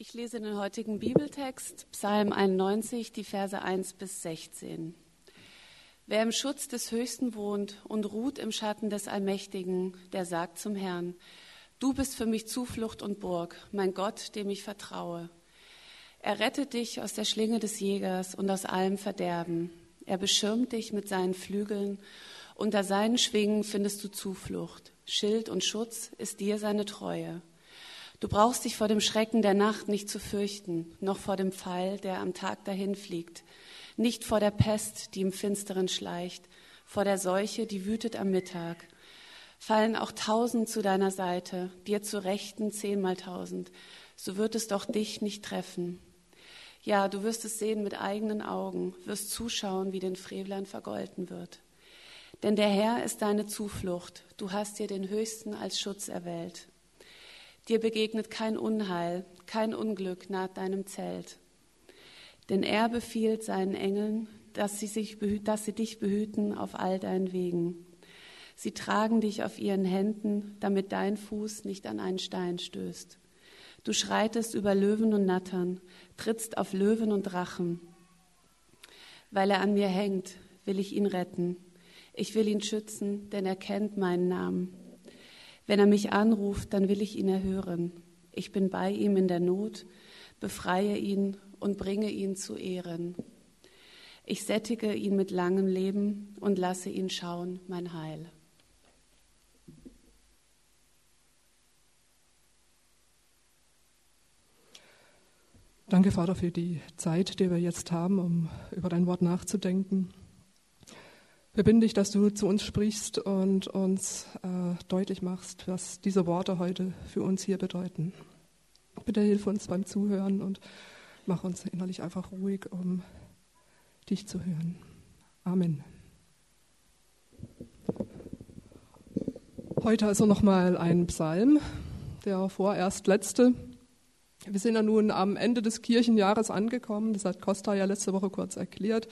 Ich lese den heutigen Bibeltext, Psalm 91, die Verse 1 bis 16. Wer im Schutz des Höchsten wohnt und ruht im Schatten des Allmächtigen, der sagt zum Herrn, Du bist für mich Zuflucht und Burg, mein Gott, dem ich vertraue. Er rettet dich aus der Schlinge des Jägers und aus allem Verderben. Er beschirmt dich mit seinen Flügeln. Unter seinen Schwingen findest du Zuflucht. Schild und Schutz ist dir seine Treue. Du brauchst dich vor dem Schrecken der Nacht nicht zu fürchten, noch vor dem Pfeil, der am Tag dahinfliegt, nicht vor der Pest, die im Finsteren schleicht, vor der Seuche, die wütet am Mittag. Fallen auch tausend zu deiner Seite, dir zu Rechten zehnmal tausend, so wird es doch dich nicht treffen. Ja, du wirst es sehen mit eigenen Augen, wirst zuschauen, wie den Frevlern vergolten wird. Denn der Herr ist deine Zuflucht, du hast dir den Höchsten als Schutz erwählt. Dir begegnet kein Unheil, kein Unglück naht deinem Zelt. Denn er befiehlt seinen Engeln, dass sie, sich, dass sie dich behüten auf all deinen Wegen. Sie tragen dich auf ihren Händen, damit dein Fuß nicht an einen Stein stößt. Du schreitest über Löwen und Nattern, trittst auf Löwen und Drachen. Weil er an mir hängt, will ich ihn retten. Ich will ihn schützen, denn er kennt meinen Namen. Wenn er mich anruft, dann will ich ihn erhören. Ich bin bei ihm in der Not, befreie ihn und bringe ihn zu Ehren. Ich sättige ihn mit langem Leben und lasse ihn schauen, mein Heil. Danke, Vater, für die Zeit, die wir jetzt haben, um über dein Wort nachzudenken. Dich, dass du zu uns sprichst und uns äh, deutlich machst, was diese Worte heute für uns hier bedeuten. Bitte hilf uns beim Zuhören und mach uns innerlich einfach ruhig, um dich zu hören. Amen. Heute also nochmal ein Psalm, der vorerst letzte. Wir sind ja nun am Ende des Kirchenjahres angekommen, das hat Costa ja letzte Woche kurz erklärt.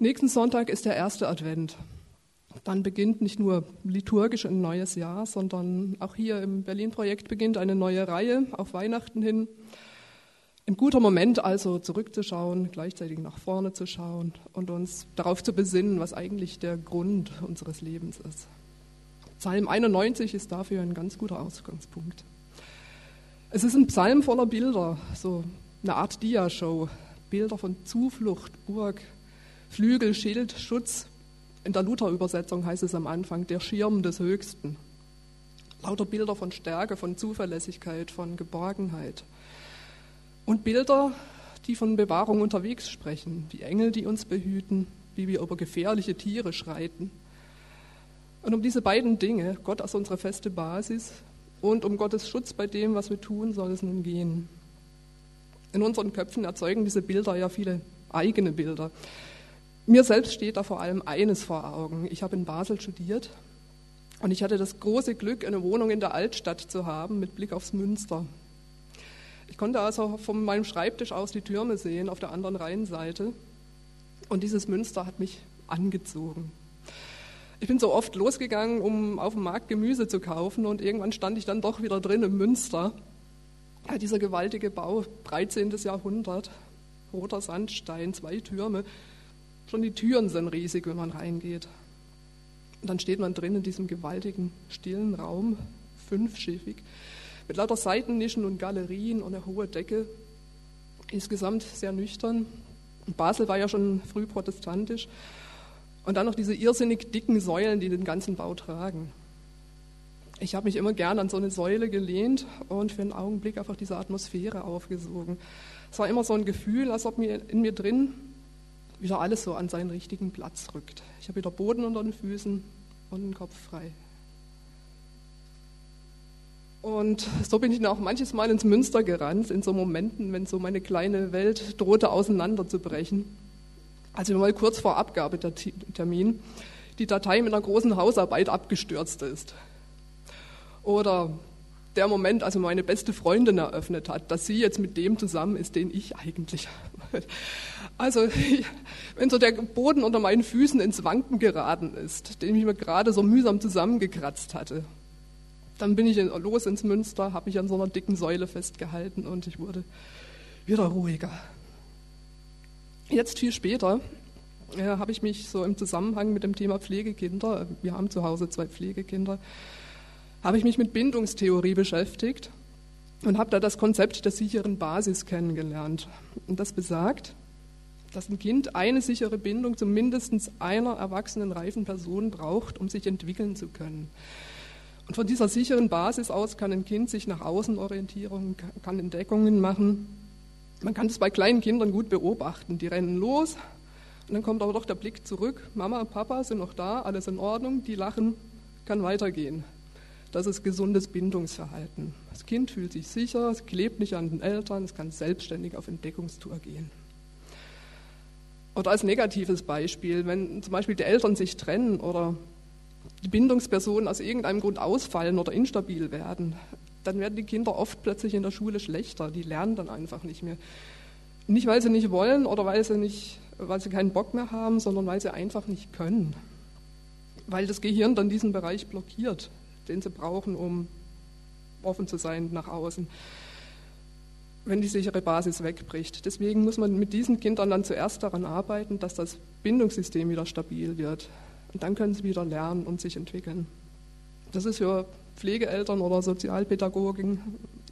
Nächsten Sonntag ist der erste Advent. Dann beginnt nicht nur liturgisch ein neues Jahr, sondern auch hier im Berlin-Projekt beginnt eine neue Reihe auf Weihnachten hin. Ein guter Moment also zurückzuschauen, gleichzeitig nach vorne zu schauen und uns darauf zu besinnen, was eigentlich der Grund unseres Lebens ist. Psalm 91 ist dafür ein ganz guter Ausgangspunkt. Es ist ein Psalm voller Bilder, so eine Art Dia-Show. Bilder von Zuflucht, Burg, Flügel, Schild, Schutz. In der Luther-Übersetzung heißt es am Anfang, der Schirm des Höchsten. Lauter Bilder von Stärke, von Zuverlässigkeit, von Geborgenheit. Und Bilder, die von Bewahrung unterwegs sprechen, wie Engel, die uns behüten, wie wir über gefährliche Tiere schreiten. Und um diese beiden Dinge, Gott als unsere feste Basis und um Gottes Schutz bei dem, was wir tun, soll es nun gehen. In unseren Köpfen erzeugen diese Bilder ja viele eigene Bilder. Mir selbst steht da vor allem eines vor Augen. Ich habe in Basel studiert und ich hatte das große Glück, eine Wohnung in der Altstadt zu haben mit Blick aufs Münster. Ich konnte also von meinem Schreibtisch aus die Türme sehen auf der anderen Rheinseite und dieses Münster hat mich angezogen. Ich bin so oft losgegangen, um auf dem Markt Gemüse zu kaufen und irgendwann stand ich dann doch wieder drin im Münster. Ja, dieser gewaltige Bau, 13. Jahrhundert, roter Sandstein, zwei Türme, Schon die Türen sind riesig, wenn man reingeht. Und dann steht man drin in diesem gewaltigen, stillen Raum, fünfschiffig, mit lauter Seitennischen und Galerien und einer hohen Decke. Insgesamt sehr nüchtern. Basel war ja schon früh protestantisch. Und dann noch diese irrsinnig dicken Säulen, die den ganzen Bau tragen. Ich habe mich immer gern an so eine Säule gelehnt und für einen Augenblick einfach diese Atmosphäre aufgesogen. Es war immer so ein Gefühl, als ob mir in mir drin wieder alles so an seinen richtigen Platz rückt. Ich habe wieder Boden unter den Füßen und den Kopf frei. Und so bin ich dann auch manches Mal ins Münster gerannt, in so Momenten, wenn so meine kleine Welt drohte auseinanderzubrechen. Also mal kurz vor Abgabetermin die Datei mit einer großen Hausarbeit abgestürzt ist. Oder der Moment, als meine beste Freundin eröffnet hat, dass sie jetzt mit dem zusammen ist, den ich eigentlich. Also, wenn so der Boden unter meinen Füßen ins Wanken geraten ist, den ich mir gerade so mühsam zusammengekratzt hatte, Dann bin ich los ins Münster, habe mich an so einer dicken Säule festgehalten und ich wurde wieder ruhiger. Jetzt viel später äh, habe ich mich so im Zusammenhang mit dem Thema Pflegekinder, wir haben zu Hause zwei Pflegekinder, habe ich mich mit Bindungstheorie beschäftigt und habe da das Konzept der sicheren Basis kennengelernt. Und das besagt, dass ein Kind eine sichere Bindung zu mindestens einer erwachsenen reifen Person braucht, um sich entwickeln zu können. Und von dieser sicheren Basis aus kann ein Kind sich nach außen orientieren, kann Entdeckungen machen. Man kann das bei kleinen Kindern gut beobachten. Die rennen los und dann kommt aber doch der Blick zurück. Mama Papa sind noch da, alles in Ordnung, die lachen, kann weitergehen. Das ist gesundes Bindungsverhalten. Das Kind fühlt sich sicher, es klebt nicht an den Eltern, es kann selbstständig auf Entdeckungstour gehen. Oder als negatives Beispiel, wenn zum Beispiel die Eltern sich trennen oder die Bindungspersonen aus irgendeinem Grund ausfallen oder instabil werden, dann werden die Kinder oft plötzlich in der Schule schlechter. Die lernen dann einfach nicht mehr. Nicht, weil sie nicht wollen oder weil sie, nicht, weil sie keinen Bock mehr haben, sondern weil sie einfach nicht können. Weil das Gehirn dann diesen Bereich blockiert, den sie brauchen, um offen zu sein nach außen wenn die sichere Basis wegbricht. Deswegen muss man mit diesen Kindern dann zuerst daran arbeiten, dass das Bindungssystem wieder stabil wird. Und dann können sie wieder lernen und sich entwickeln. Das ist für Pflegeeltern oder Sozialpädagogen,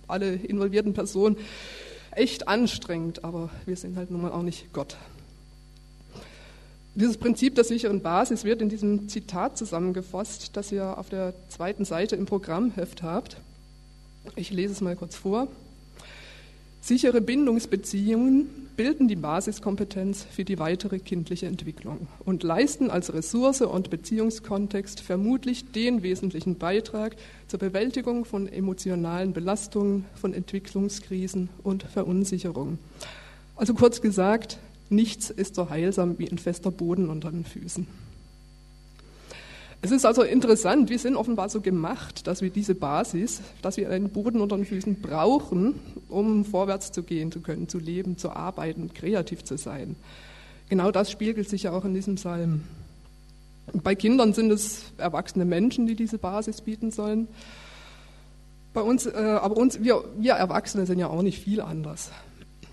alle involvierten Personen, echt anstrengend, aber wir sind halt nun mal auch nicht Gott. Dieses Prinzip der sicheren Basis wird in diesem Zitat zusammengefasst, das ihr auf der zweiten Seite im Programmheft habt. Ich lese es mal kurz vor. Sichere Bindungsbeziehungen bilden die Basiskompetenz für die weitere kindliche Entwicklung und leisten als Ressource und Beziehungskontext vermutlich den wesentlichen Beitrag zur Bewältigung von emotionalen Belastungen, von Entwicklungskrisen und Verunsicherungen. Also kurz gesagt, nichts ist so heilsam wie ein fester Boden unter den Füßen. Es ist also interessant, wir sind offenbar so gemacht, dass wir diese Basis, dass wir einen Boden unter den Füßen brauchen, um vorwärts zu gehen zu können, zu leben, zu arbeiten, kreativ zu sein. Genau das spiegelt sich ja auch in diesem Psalm. Bei Kindern sind es erwachsene Menschen, die diese Basis bieten sollen. Bei uns, äh, aber uns, wir, wir Erwachsene sind ja auch nicht viel anders.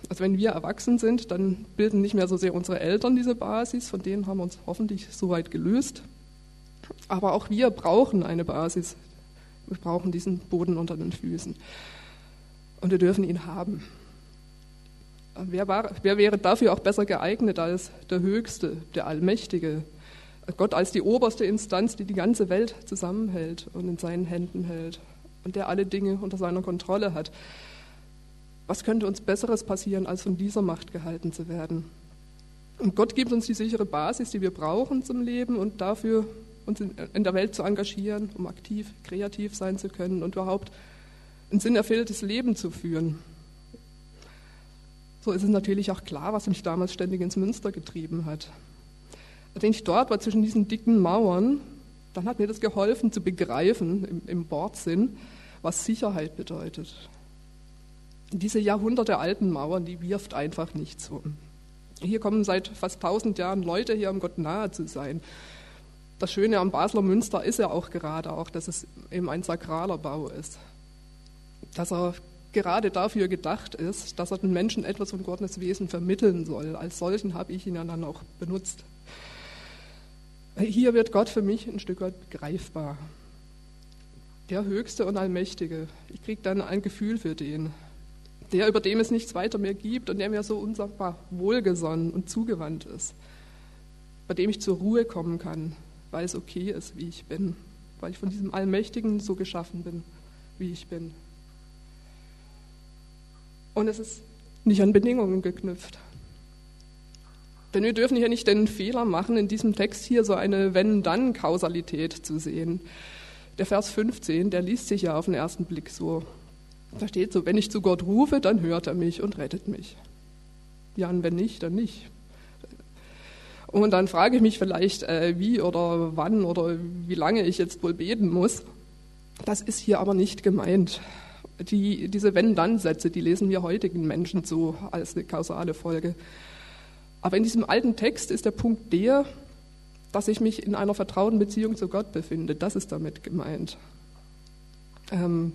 Also wenn wir erwachsen sind, dann bilden nicht mehr so sehr unsere Eltern diese Basis, von denen haben wir uns hoffentlich soweit gelöst. Aber auch wir brauchen eine Basis. Wir brauchen diesen Boden unter den Füßen. Und wir dürfen ihn haben. Wer, war, wer wäre dafür auch besser geeignet als der Höchste, der Allmächtige? Gott als die oberste Instanz, die die ganze Welt zusammenhält und in seinen Händen hält und der alle Dinge unter seiner Kontrolle hat. Was könnte uns Besseres passieren, als von dieser Macht gehalten zu werden? Und Gott gibt uns die sichere Basis, die wir brauchen zum Leben und dafür uns in der Welt zu engagieren, um aktiv, kreativ sein zu können und überhaupt ein sinnerfülltes Leben zu führen. So ist es natürlich auch klar, was mich damals ständig ins Münster getrieben hat. Als ich dort war zwischen diesen dicken Mauern, dann hat mir das geholfen zu begreifen, im, im Wortsinn, was Sicherheit bedeutet. Diese jahrhundertealten Mauern, die wirft einfach nichts um. Hier kommen seit fast tausend Jahren Leute her, um Gott nahe zu sein das Schöne am Basler Münster ist ja auch gerade auch, dass es eben ein sakraler Bau ist. Dass er gerade dafür gedacht ist, dass er den Menschen etwas von Gottes Wesen vermitteln soll. Als solchen habe ich ihn ja dann auch benutzt. Hier wird Gott für mich ein Stück weit begreifbar. Der Höchste und Allmächtige. Ich kriege dann ein Gefühl für den. Der, über dem es nichts weiter mehr gibt und der mir so unsagbar wohlgesonnen und zugewandt ist. Bei dem ich zur Ruhe kommen kann, weil es okay ist, wie ich bin, weil ich von diesem Allmächtigen so geschaffen bin, wie ich bin. Und es ist nicht an Bedingungen geknüpft. Denn wir dürfen hier nicht den Fehler machen, in diesem Text hier so eine Wenn-Dann-Kausalität zu sehen. Der Vers 15, der liest sich ja auf den ersten Blick so. Da steht so, wenn ich zu Gott rufe, dann hört er mich und rettet mich. Ja, und wenn nicht, dann nicht. Und dann frage ich mich vielleicht, äh, wie oder wann oder wie lange ich jetzt wohl beten muss. Das ist hier aber nicht gemeint. Die, diese Wenn-Dann-Sätze, die lesen wir heutigen Menschen so als eine kausale Folge. Aber in diesem alten Text ist der Punkt der, dass ich mich in einer vertrauten Beziehung zu Gott befinde. Das ist damit gemeint. Ähm,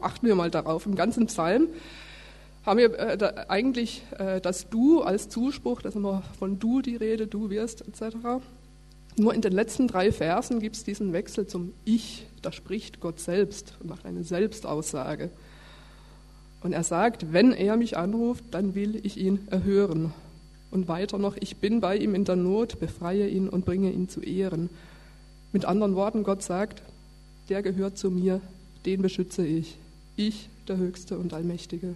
achten wir mal darauf. Im ganzen Psalm haben wir äh, eigentlich äh, das Du als Zuspruch, das ist immer von Du die Rede, du wirst etc. Nur in den letzten drei Versen gibt es diesen Wechsel zum Ich, da spricht Gott selbst und macht eine Selbstaussage. Und er sagt, wenn er mich anruft, dann will ich ihn erhören. Und weiter noch, ich bin bei ihm in der Not, befreie ihn und bringe ihn zu Ehren. Mit anderen Worten, Gott sagt, der gehört zu mir, den beschütze ich. Ich, der Höchste und Allmächtige.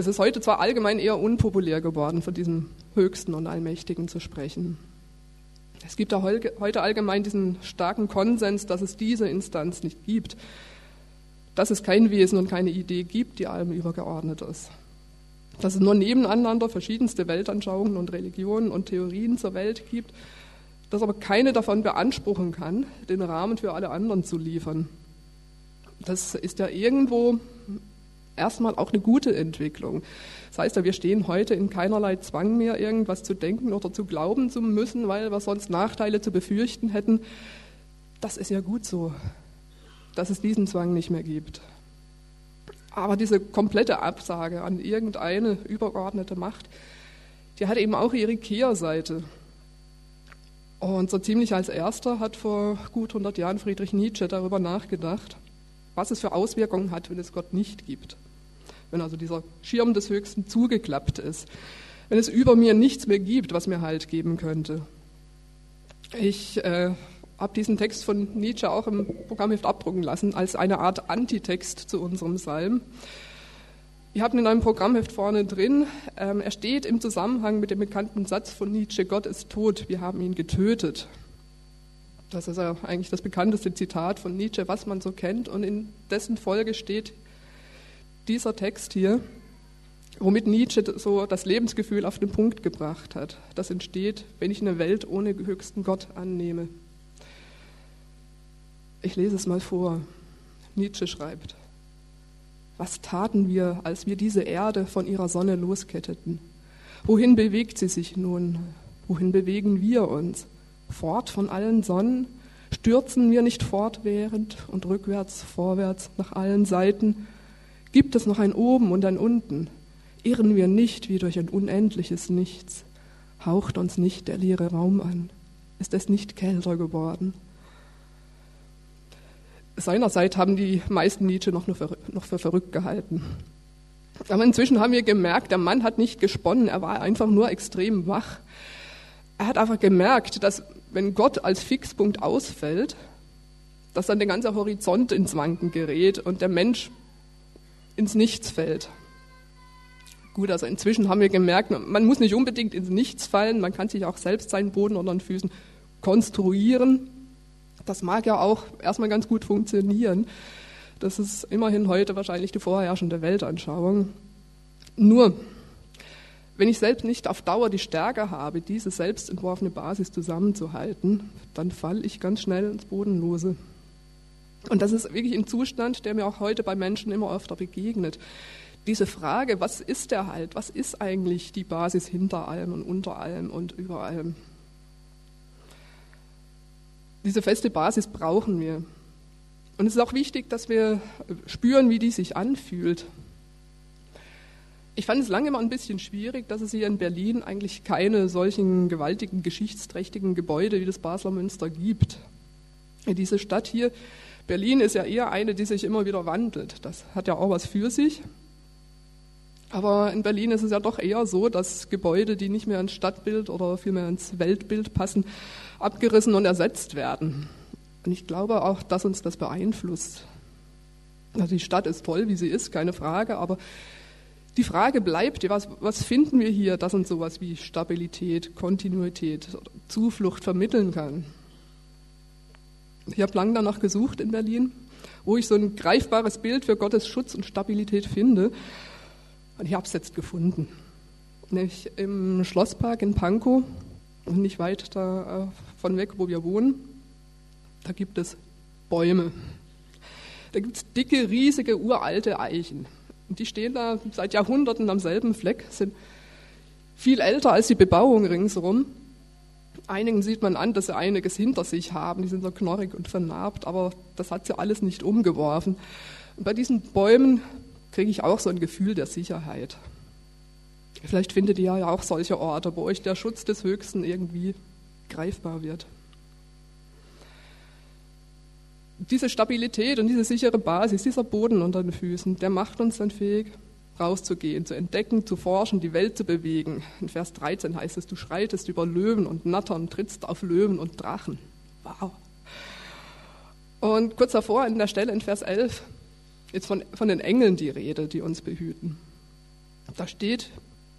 Es ist heute zwar allgemein eher unpopulär geworden, von diesem Höchsten und Allmächtigen zu sprechen. Es gibt da heute allgemein diesen starken Konsens, dass es diese Instanz nicht gibt, dass es kein Wesen und keine Idee gibt, die allem übergeordnet ist. Dass es nur nebeneinander verschiedenste Weltanschauungen und Religionen und Theorien zur Welt gibt, dass aber keine davon beanspruchen kann, den Rahmen für alle anderen zu liefern. Das ist ja irgendwo erstmal auch eine gute Entwicklung. Das heißt ja, wir stehen heute in keinerlei Zwang mehr, irgendwas zu denken oder zu glauben zu müssen, weil wir sonst Nachteile zu befürchten hätten. Das ist ja gut so, dass es diesen Zwang nicht mehr gibt. Aber diese komplette Absage an irgendeine übergeordnete Macht, die hat eben auch ihre Kehrseite. Und so ziemlich als erster hat vor gut 100 Jahren Friedrich Nietzsche darüber nachgedacht, was es für Auswirkungen hat, wenn es Gott nicht gibt wenn also dieser Schirm des Höchsten zugeklappt ist, wenn es über mir nichts mehr gibt, was mir Halt geben könnte. Ich äh, habe diesen Text von Nietzsche auch im Programmheft abdrucken lassen, als eine Art Antitext zu unserem Psalm. Ihr habt ihn in einem Programmheft vorne drin. Ähm, er steht im Zusammenhang mit dem bekannten Satz von Nietzsche, Gott ist tot, wir haben ihn getötet. Das ist ja eigentlich das bekannteste Zitat von Nietzsche, was man so kennt. Und in dessen Folge steht dieser Text hier, womit Nietzsche so das Lebensgefühl auf den Punkt gebracht hat. Das entsteht, wenn ich eine Welt ohne höchsten Gott annehme. Ich lese es mal vor. Nietzsche schreibt, was taten wir, als wir diese Erde von ihrer Sonne losketteten? Wohin bewegt sie sich nun? Wohin bewegen wir uns? Fort von allen Sonnen? Stürzen wir nicht fortwährend und rückwärts, vorwärts, nach allen Seiten? Gibt es noch ein Oben und ein Unten? Irren wir nicht wie durch ein unendliches Nichts? Haucht uns nicht der leere Raum an? Ist es nicht kälter geworden? Seinerzeit haben die meisten Nietzsche noch, für, noch für verrückt gehalten. Aber inzwischen haben wir gemerkt, der Mann hat nicht gesponnen, er war einfach nur extrem wach. Er hat einfach gemerkt, dass wenn Gott als Fixpunkt ausfällt, dass dann der ganze Horizont ins Wanken gerät und der Mensch ins Nichts fällt. Gut, also inzwischen haben wir gemerkt, man muss nicht unbedingt ins Nichts fallen, man kann sich auch selbst seinen Boden unter den Füßen konstruieren. Das mag ja auch erstmal ganz gut funktionieren. Das ist immerhin heute wahrscheinlich die vorherrschende Weltanschauung. Nur, wenn ich selbst nicht auf Dauer die Stärke habe, diese selbst entworfene Basis zusammenzuhalten, dann falle ich ganz schnell ins Bodenlose. Und das ist wirklich ein Zustand, der mir auch heute bei Menschen immer öfter begegnet. Diese Frage, was ist der Halt? Was ist eigentlich die Basis hinter allem und unter allem und über allem? Diese feste Basis brauchen wir. Und es ist auch wichtig, dass wir spüren, wie die sich anfühlt. Ich fand es lange mal ein bisschen schwierig, dass es hier in Berlin eigentlich keine solchen gewaltigen, geschichtsträchtigen Gebäude wie das Basler Münster gibt. Diese Stadt hier Berlin ist ja eher eine, die sich immer wieder wandelt. Das hat ja auch was für sich. Aber in Berlin ist es ja doch eher so, dass Gebäude, die nicht mehr ins Stadtbild oder vielmehr ins Weltbild passen, abgerissen und ersetzt werden. Und ich glaube auch, dass uns das beeinflusst. Also die Stadt ist toll, wie sie ist, keine Frage, aber die Frage bleibt, was, was finden wir hier, das uns sowas wie Stabilität, Kontinuität, Zuflucht vermitteln kann? Ich habe lange danach gesucht in Berlin, wo ich so ein greifbares Bild für Gottes Schutz und Stabilität finde. Und ich habe es jetzt gefunden. Nämlich im Schlosspark in Pankow, nicht weit davon weg, wo wir wohnen, da gibt es Bäume. Da gibt es dicke, riesige, uralte Eichen. Und die stehen da seit Jahrhunderten am selben Fleck, sind viel älter als die Bebauung ringsherum Einigen sieht man an, dass sie einiges hinter sich haben. Die sind so knorrig und vernarbt, aber das hat sie alles nicht umgeworfen. Und bei diesen Bäumen kriege ich auch so ein Gefühl der Sicherheit. Vielleicht findet ihr ja auch solche Orte, wo euch der Schutz des Höchsten irgendwie greifbar wird. Diese Stabilität und diese sichere Basis, dieser Boden unter den Füßen, der macht uns dann fähig, rauszugehen, zu entdecken, zu forschen, die Welt zu bewegen. In Vers 13 heißt es, du schreitest über Löwen und Nattern, trittst auf Löwen und Drachen. Wow. Und kurz davor, an der Stelle in Vers 11, ist von, von den Engeln die Rede, die uns behüten. Da steht,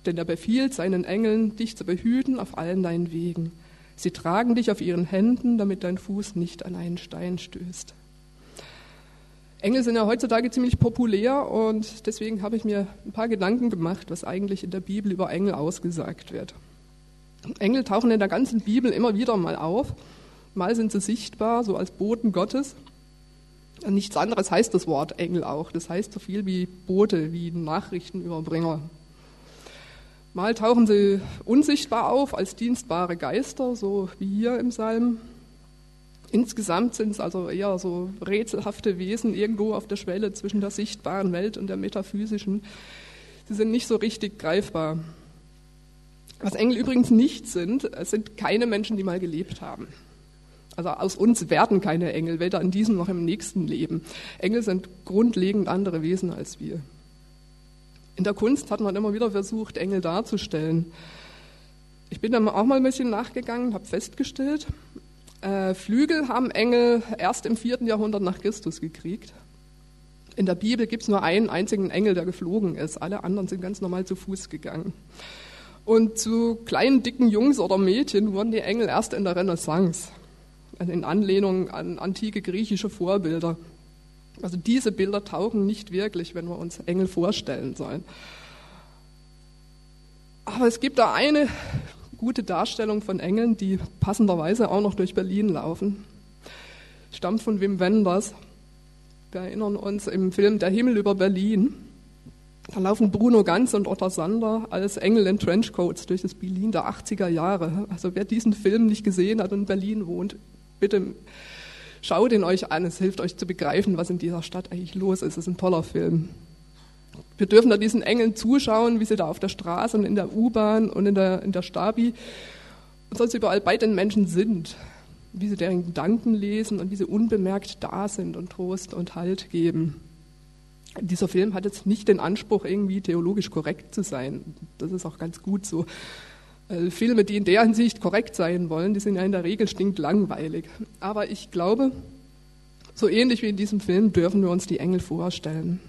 denn er befiehlt seinen Engeln, dich zu behüten auf allen deinen Wegen. Sie tragen dich auf ihren Händen, damit dein Fuß nicht an einen Stein stößt. Engel sind ja heutzutage ziemlich populär und deswegen habe ich mir ein paar Gedanken gemacht, was eigentlich in der Bibel über Engel ausgesagt wird. Engel tauchen in der ganzen Bibel immer wieder mal auf. Mal sind sie sichtbar, so als Boten Gottes. Nichts anderes heißt das Wort Engel auch. Das heißt so viel wie Bote, wie Nachrichtenüberbringer. Mal tauchen sie unsichtbar auf als dienstbare Geister, so wie hier im Psalm. Insgesamt sind es also eher so rätselhafte Wesen irgendwo auf der Schwelle zwischen der sichtbaren Welt und der metaphysischen. Sie sind nicht so richtig greifbar. Was Engel übrigens nicht sind, sind keine Menschen, die mal gelebt haben. Also aus uns werden keine Engel, weder in diesem noch im nächsten Leben. Engel sind grundlegend andere Wesen als wir. In der Kunst hat man immer wieder versucht, Engel darzustellen. Ich bin dann auch mal ein bisschen nachgegangen, habe festgestellt, äh, Flügel haben Engel erst im vierten Jahrhundert nach Christus gekriegt. In der Bibel gibt es nur einen einzigen Engel, der geflogen ist. Alle anderen sind ganz normal zu Fuß gegangen. Und zu kleinen, dicken Jungs oder Mädchen wurden die Engel erst in der Renaissance, also in Anlehnung an antike griechische Vorbilder. Also diese Bilder tauchen nicht wirklich, wenn wir uns Engel vorstellen sollen. Aber es gibt da eine gute Darstellung von Engeln, die passenderweise auch noch durch Berlin laufen. Stammt von Wim Wenders. Wir erinnern uns im Film Der Himmel über Berlin. Da laufen Bruno Ganz und Otter Sander als Engel in Trenchcoats durch das Berlin der 80er Jahre. Also wer diesen Film nicht gesehen hat und in Berlin wohnt, bitte schaut ihn euch an. Es hilft euch zu begreifen, was in dieser Stadt eigentlich los ist. Es ist ein toller Film. Wir dürfen da diesen Engeln zuschauen, wie sie da auf der Straße und in der U-Bahn und in der, in der Stabi und sonst überall bei den Menschen sind, wie sie deren Gedanken lesen und wie sie unbemerkt da sind und Trost und Halt geben. Dieser Film hat jetzt nicht den Anspruch, irgendwie theologisch korrekt zu sein. Das ist auch ganz gut so. Äh, Filme, die in der Hinsicht korrekt sein wollen, die sind ja in der Regel stinklangweilig. Aber ich glaube, so ähnlich wie in diesem Film dürfen wir uns die Engel vorstellen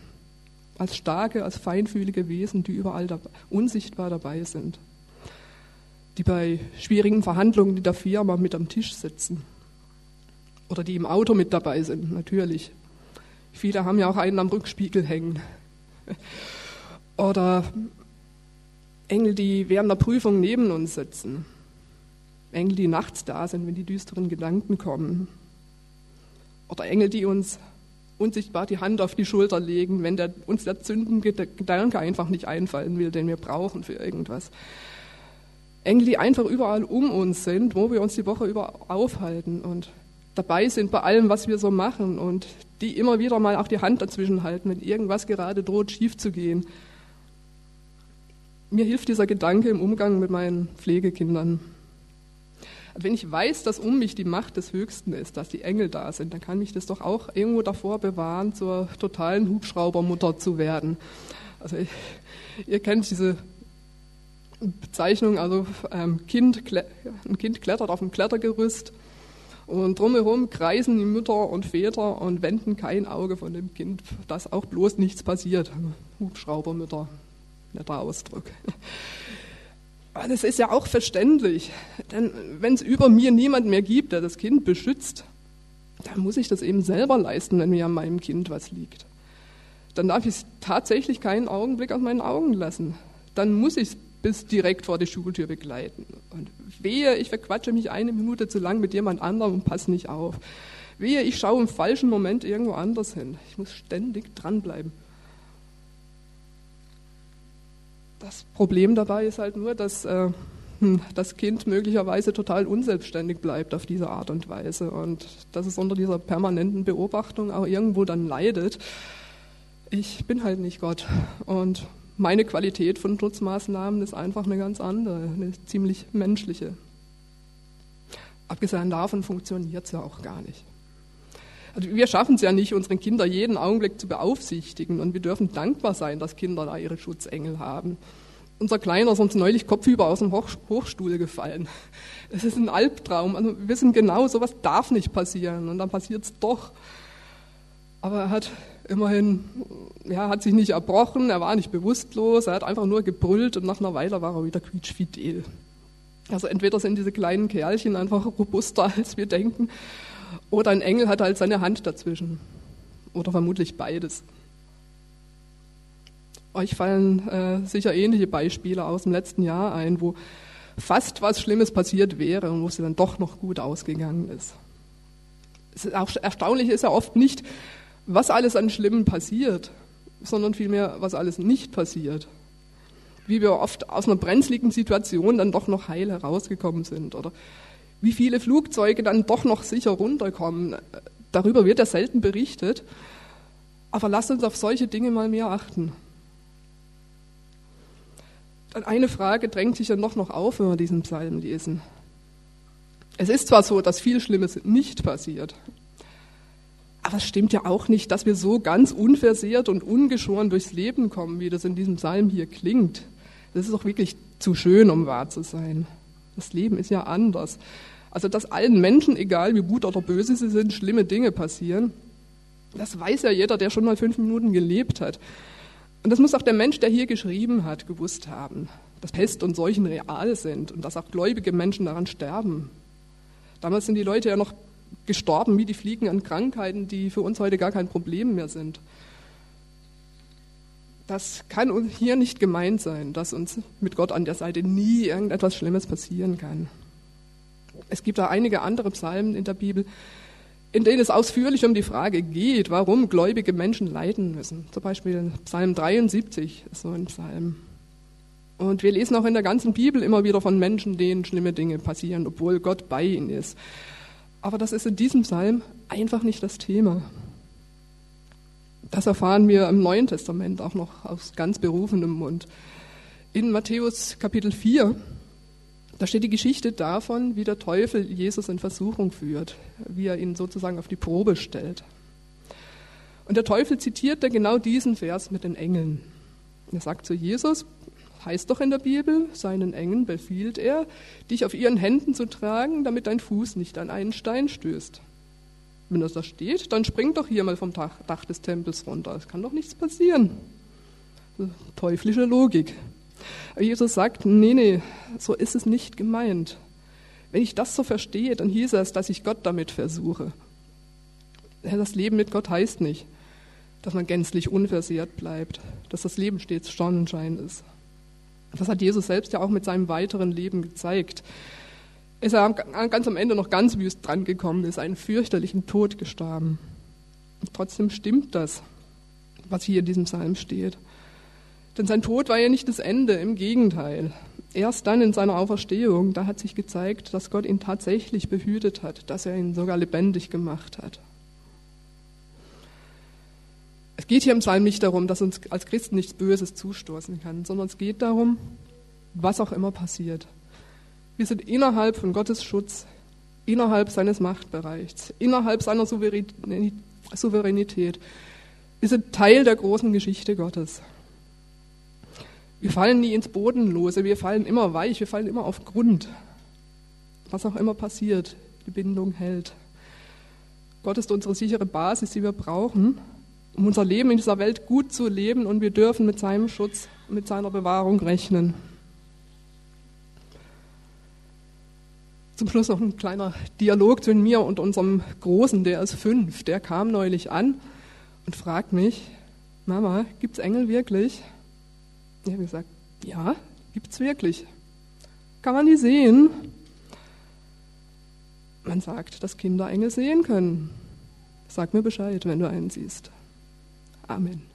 als starke, als feinfühlige Wesen, die überall dabei, unsichtbar dabei sind, die bei schwierigen Verhandlungen in der Firma mit am Tisch sitzen oder die im Auto mit dabei sind, natürlich. Viele haben ja auch einen am Rückspiegel hängen. Oder Engel, die während der Prüfung neben uns sitzen. Engel, die nachts da sind, wenn die düsteren Gedanken kommen. Oder Engel, die uns unsichtbar die Hand auf die Schulter legen, wenn der, uns der zündende Gedanke einfach nicht einfallen will, den wir brauchen für irgendwas. Engel, die einfach überall um uns sind, wo wir uns die Woche über aufhalten und dabei sind bei allem, was wir so machen und die immer wieder mal auch die Hand dazwischen halten, wenn irgendwas gerade droht, schief zu gehen. Mir hilft dieser Gedanke im Umgang mit meinen Pflegekindern. Wenn ich weiß, dass um mich die Macht des Höchsten ist, dass die Engel da sind, dann kann mich das doch auch irgendwo davor bewahren, zur totalen Hubschraubermutter zu werden. Also ich, ihr kennt diese Bezeichnung, also ähm, kind, ein Kind klettert auf dem Klettergerüst und drumherum kreisen die Mütter und Väter und wenden kein Auge von dem Kind, dass auch bloß nichts passiert. Hubschraubermütter, netter Ausdruck. Das ist ja auch verständlich, denn wenn es über mir niemand mehr gibt, der das Kind beschützt, dann muss ich das eben selber leisten, wenn mir an meinem Kind was liegt. Dann darf ich es tatsächlich keinen Augenblick aus meinen Augen lassen. Dann muss ich es bis direkt vor die Schultür begleiten. Und wehe, ich verquatsche mich eine Minute zu lang mit jemand anderem und passe nicht auf. Wehe, ich schaue im falschen Moment irgendwo anders hin. Ich muss ständig dranbleiben. Das Problem dabei ist halt nur, dass äh, hm, das Kind möglicherweise total unselbstständig bleibt auf diese Art und Weise und dass es unter dieser permanenten Beobachtung auch irgendwo dann leidet. Ich bin halt nicht Gott und meine Qualität von Schutzmaßnahmen ist einfach eine ganz andere, eine ziemlich menschliche. Abgesehen davon funktioniert es ja auch gar nicht. Also wir schaffen es ja nicht, unsere Kinder jeden Augenblick zu beaufsichtigen und wir dürfen dankbar sein, dass Kinder da ihre Schutzengel haben. Unser Kleiner ist uns neulich kopfüber aus dem Hoch Hochstuhl gefallen. Es ist ein Albtraum. Also wir wissen genau, sowas darf nicht passieren und dann passiert es doch. Aber er hat immerhin, ja, hat sich nicht erbrochen, er war nicht bewusstlos, er hat einfach nur gebrüllt und nach einer Weile war er wieder quietschfidel. Also entweder sind diese kleinen Kerlchen einfach robuster, als wir denken, oder ein Engel hat halt seine Hand dazwischen. Oder vermutlich beides. Euch fallen äh, sicher ähnliche Beispiele aus dem letzten Jahr ein, wo fast was Schlimmes passiert wäre und wo es dann doch noch gut ausgegangen ist. ist auch erstaunlich ist ja oft nicht, was alles an Schlimmen passiert, sondern vielmehr, was alles nicht passiert. Wie wir oft aus einer brenzligen Situation dann doch noch heil herausgekommen sind oder wie viele Flugzeuge dann doch noch sicher runterkommen. Darüber wird ja selten berichtet. Aber lasst uns auf solche Dinge mal mehr achten. Dann eine Frage drängt sich ja noch, noch auf, wenn wir diesen Psalm lesen. Es ist zwar so, dass viel Schlimmes nicht passiert, aber es stimmt ja auch nicht, dass wir so ganz unversehrt und ungeschoren durchs Leben kommen, wie das in diesem Psalm hier klingt. Das ist doch wirklich zu schön, um wahr zu sein. Das Leben ist ja anders. Also, dass allen Menschen, egal wie gut oder böse sie sind, schlimme Dinge passieren, das weiß ja jeder, der schon mal fünf Minuten gelebt hat. Und das muss auch der Mensch, der hier geschrieben hat, gewusst haben, dass Pest und Seuchen real sind und dass auch gläubige Menschen daran sterben. Damals sind die Leute ja noch gestorben wie die Fliegen an Krankheiten, die für uns heute gar kein Problem mehr sind. Das kann hier nicht gemeint sein, dass uns mit Gott an der Seite nie irgendetwas Schlimmes passieren kann. Es gibt da einige andere Psalmen in der Bibel, in denen es ausführlich um die Frage geht, warum gläubige Menschen leiden müssen. Zum Beispiel Psalm 73 ist so ein Psalm. Und wir lesen auch in der ganzen Bibel immer wieder von Menschen, denen schlimme Dinge passieren, obwohl Gott bei ihnen ist. Aber das ist in diesem Psalm einfach nicht das Thema. Das erfahren wir im Neuen Testament auch noch aus ganz berufenem Mund. In Matthäus Kapitel 4 da steht die Geschichte davon, wie der Teufel Jesus in Versuchung führt, wie er ihn sozusagen auf die Probe stellt. Und der Teufel zitiert da genau diesen Vers mit den Engeln. Er sagt zu Jesus, heißt doch in der Bibel, seinen Engeln befiehlt er, dich auf ihren Händen zu tragen, damit dein Fuß nicht an einen Stein stößt. Wenn das da steht, dann spring doch hier mal vom Dach, Dach des Tempels runter. Es kann doch nichts passieren. Teuflische Logik. Jesus sagt, nee, nee, so ist es nicht gemeint. Wenn ich das so verstehe, dann hieß es, dass ich Gott damit versuche. Das Leben mit Gott heißt nicht, dass man gänzlich unversehrt bleibt, dass das Leben stets Sonnenschein ist. Das hat Jesus selbst ja auch mit seinem weiteren Leben gezeigt. Ist er ganz am Ende noch ganz wüst drangekommen, ist einen fürchterlichen Tod gestorben. Und trotzdem stimmt das, was hier in diesem Psalm steht. Denn sein Tod war ja nicht das Ende, im Gegenteil. Erst dann in seiner Auferstehung, da hat sich gezeigt, dass Gott ihn tatsächlich behütet hat, dass er ihn sogar lebendig gemacht hat. Es geht hier im Psalm nicht darum, dass uns als Christen nichts Böses zustoßen kann, sondern es geht darum, was auch immer passiert. Wir sind innerhalb von Gottes Schutz, innerhalb seines Machtbereichs, innerhalb seiner Souveränität. Wir sind Teil der großen Geschichte Gottes. Wir fallen nie ins Bodenlose, wir fallen immer weich, wir fallen immer auf Grund. Was auch immer passiert, die Bindung hält. Gott ist unsere sichere Basis, die wir brauchen, um unser Leben in dieser Welt gut zu leben und wir dürfen mit seinem Schutz, mit seiner Bewahrung rechnen. Zum Schluss noch ein kleiner Dialog zwischen mir und unserem Großen, der ist fünf. Der kam neulich an und fragt mich, Mama, gibt's Engel wirklich? Ich habe gesagt, ja, gibt's wirklich. Kann man die sehen? Man sagt, dass Kinder Engel sehen können. Sag mir Bescheid, wenn du einen siehst. Amen.